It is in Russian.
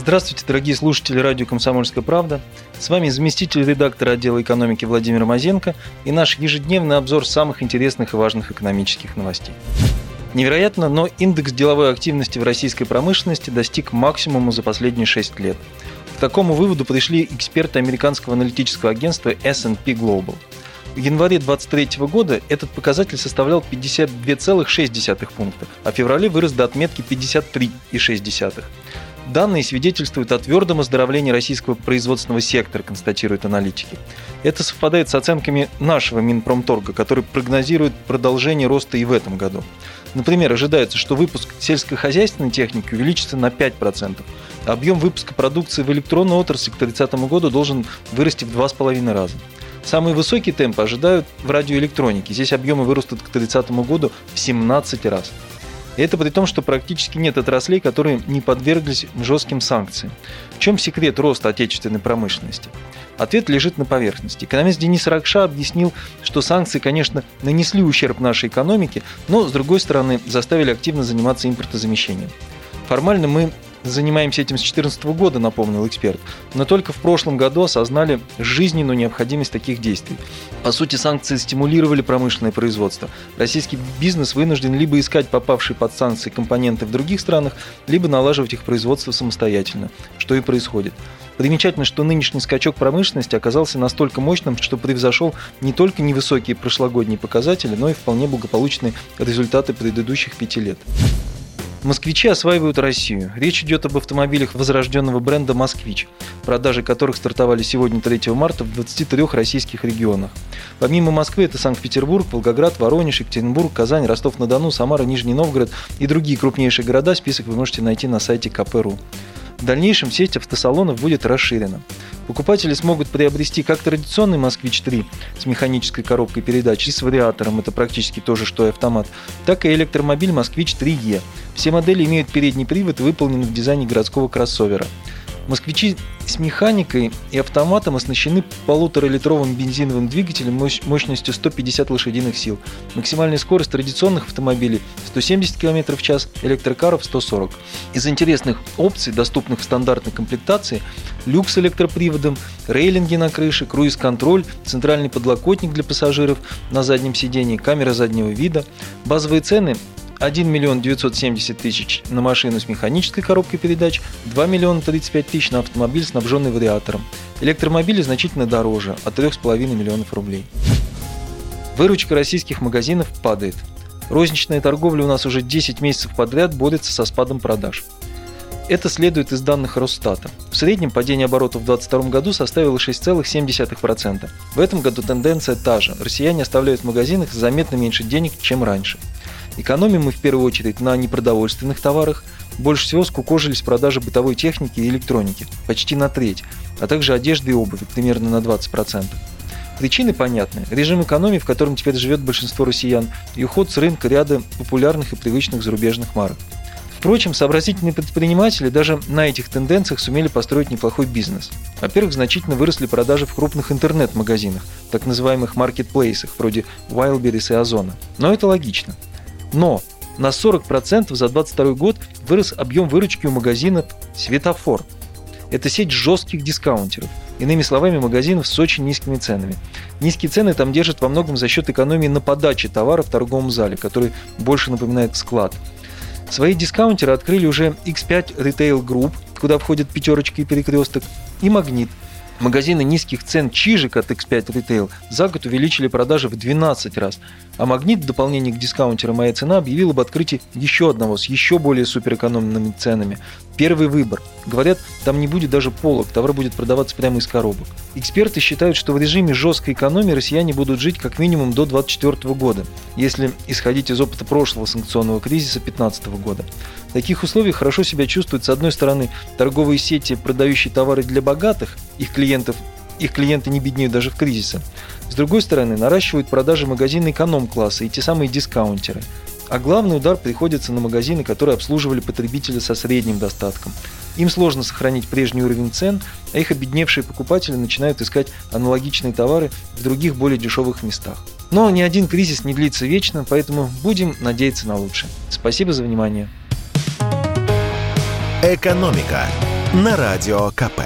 Здравствуйте, дорогие слушатели радио «Комсомольская правда». С вами заместитель редактора отдела экономики Владимир Мазенко и наш ежедневный обзор самых интересных и важных экономических новостей. Невероятно, но индекс деловой активности в российской промышленности достиг максимума за последние 6 лет. К такому выводу пришли эксперты американского аналитического агентства S&P Global. В январе 2023 года этот показатель составлял 52,6 пункта, а в феврале вырос до отметки 53,6. Данные свидетельствуют о твердом оздоровлении российского производственного сектора, констатируют аналитики. Это совпадает с оценками нашего Минпромторга, который прогнозирует продолжение роста и в этом году. Например, ожидается, что выпуск сельскохозяйственной техники увеличится на 5%. А объем выпуска продукции в электронной отрасли к 2030 году должен вырасти в 2,5 раза. Самые высокие темпы ожидают в радиоэлектронике. Здесь объемы вырастут к 2030 году в 17 раз. Это при том, что практически нет отраслей, которые не подверглись жестким санкциям. В чем секрет роста отечественной промышленности? Ответ лежит на поверхности. Экономист Денис Ракша объяснил, что санкции, конечно, нанесли ущерб нашей экономике, но, с другой стороны, заставили активно заниматься импортозамещением. Формально мы занимаемся этим с 2014 года, напомнил эксперт, но только в прошлом году осознали жизненную необходимость таких действий. По сути, санкции стимулировали промышленное производство. Российский бизнес вынужден либо искать попавшие под санкции компоненты в других странах, либо налаживать их производство самостоятельно, что и происходит. Примечательно, что нынешний скачок промышленности оказался настолько мощным, что превзошел не только невысокие прошлогодние показатели, но и вполне благополучные результаты предыдущих пяти лет. Москвичи осваивают Россию. Речь идет об автомобилях возрожденного бренда «Москвич», продажи которых стартовали сегодня 3 марта в 23 российских регионах. Помимо Москвы это Санкт-Петербург, Волгоград, Воронеж, Екатеринбург, Казань, Ростов-на-Дону, Самара, Нижний Новгород и другие крупнейшие города. Список вы можете найти на сайте КПРУ. В дальнейшем сеть автосалонов будет расширена. Покупатели смогут приобрести как традиционный «Москвич-3» с механической коробкой передач и с вариатором, это практически то же, что и автомат, так и электромобиль «Москвич-3Е». Все модели имеют передний привод, выполненный в дизайне городского кроссовера. Москвичи с механикой и автоматом оснащены полуторалитровым бензиновым двигателем мощностью 150 лошадиных сил. Максимальная скорость традиционных автомобилей 170 км в час, электрокаров 140. Из интересных опций, доступных в стандартной комплектации, люк с электроприводом, рейлинги на крыше, круиз-контроль, центральный подлокотник для пассажиров на заднем сидении, камера заднего вида. Базовые цены 1 миллион 970 тысяч на машину с механической коробкой передач, 2 миллиона 35 тысяч на автомобиль, снабженный вариатором. Электромобили значительно дороже, от 3,5 миллионов рублей. Выручка российских магазинов падает. Розничная торговля у нас уже 10 месяцев подряд борется со спадом продаж. Это следует из данных Росстата. В среднем падение оборотов в 2022 году составило 6,7%. В этом году тенденция та же. Россияне оставляют в магазинах заметно меньше денег, чем раньше. Экономим мы в первую очередь на непродовольственных товарах. Больше всего скукожились продажи бытовой техники и электроники, почти на треть, а также одежды и обуви, примерно на 20%. Причины понятны. Режим экономии, в котором теперь живет большинство россиян, и уход с рынка ряда популярных и привычных зарубежных марок. Впрочем, сообразительные предприниматели даже на этих тенденциях сумели построить неплохой бизнес. Во-первых, значительно выросли продажи в крупных интернет-магазинах, так называемых маркетплейсах, вроде Wildberries и Озона. Но это логично. Но на 40% за 2022 год вырос объем выручки у магазинов «Светофор». Это сеть жестких дискаунтеров. Иными словами, магазинов с очень низкими ценами. Низкие цены там держат во многом за счет экономии на подаче товара в торговом зале, который больше напоминает склад. Свои дискаунтеры открыли уже X5 Retail Group, куда входят пятерочка и перекресток, и Магнит – Магазины низких цен Чижик от X5 Retail за год увеличили продажи в 12 раз, а Магнит в дополнение к дискаунтеру «Моя цена» объявил об открытии еще одного с еще более суперэкономными ценами. Первый выбор. Говорят, там не будет даже полок, товар будет продаваться прямо из коробок. Эксперты считают, что в режиме жесткой экономии россияне будут жить как минимум до 2024 года, если исходить из опыта прошлого санкционного кризиса 2015 года. В таких условиях хорошо себя чувствуют, с одной стороны, торговые сети, продающие товары для богатых, их клиентов их клиенты не беднеют даже в кризисе. С другой стороны, наращивают продажи магазины эконом-класса и те самые дискаунтеры. А главный удар приходится на магазины, которые обслуживали потребителя со средним достатком. Им сложно сохранить прежний уровень цен, а их обедневшие покупатели начинают искать аналогичные товары в других более дешевых местах. Но ни один кризис не длится вечно, поэтому будем надеяться на лучшее. Спасибо за внимание. Экономика на радио КП.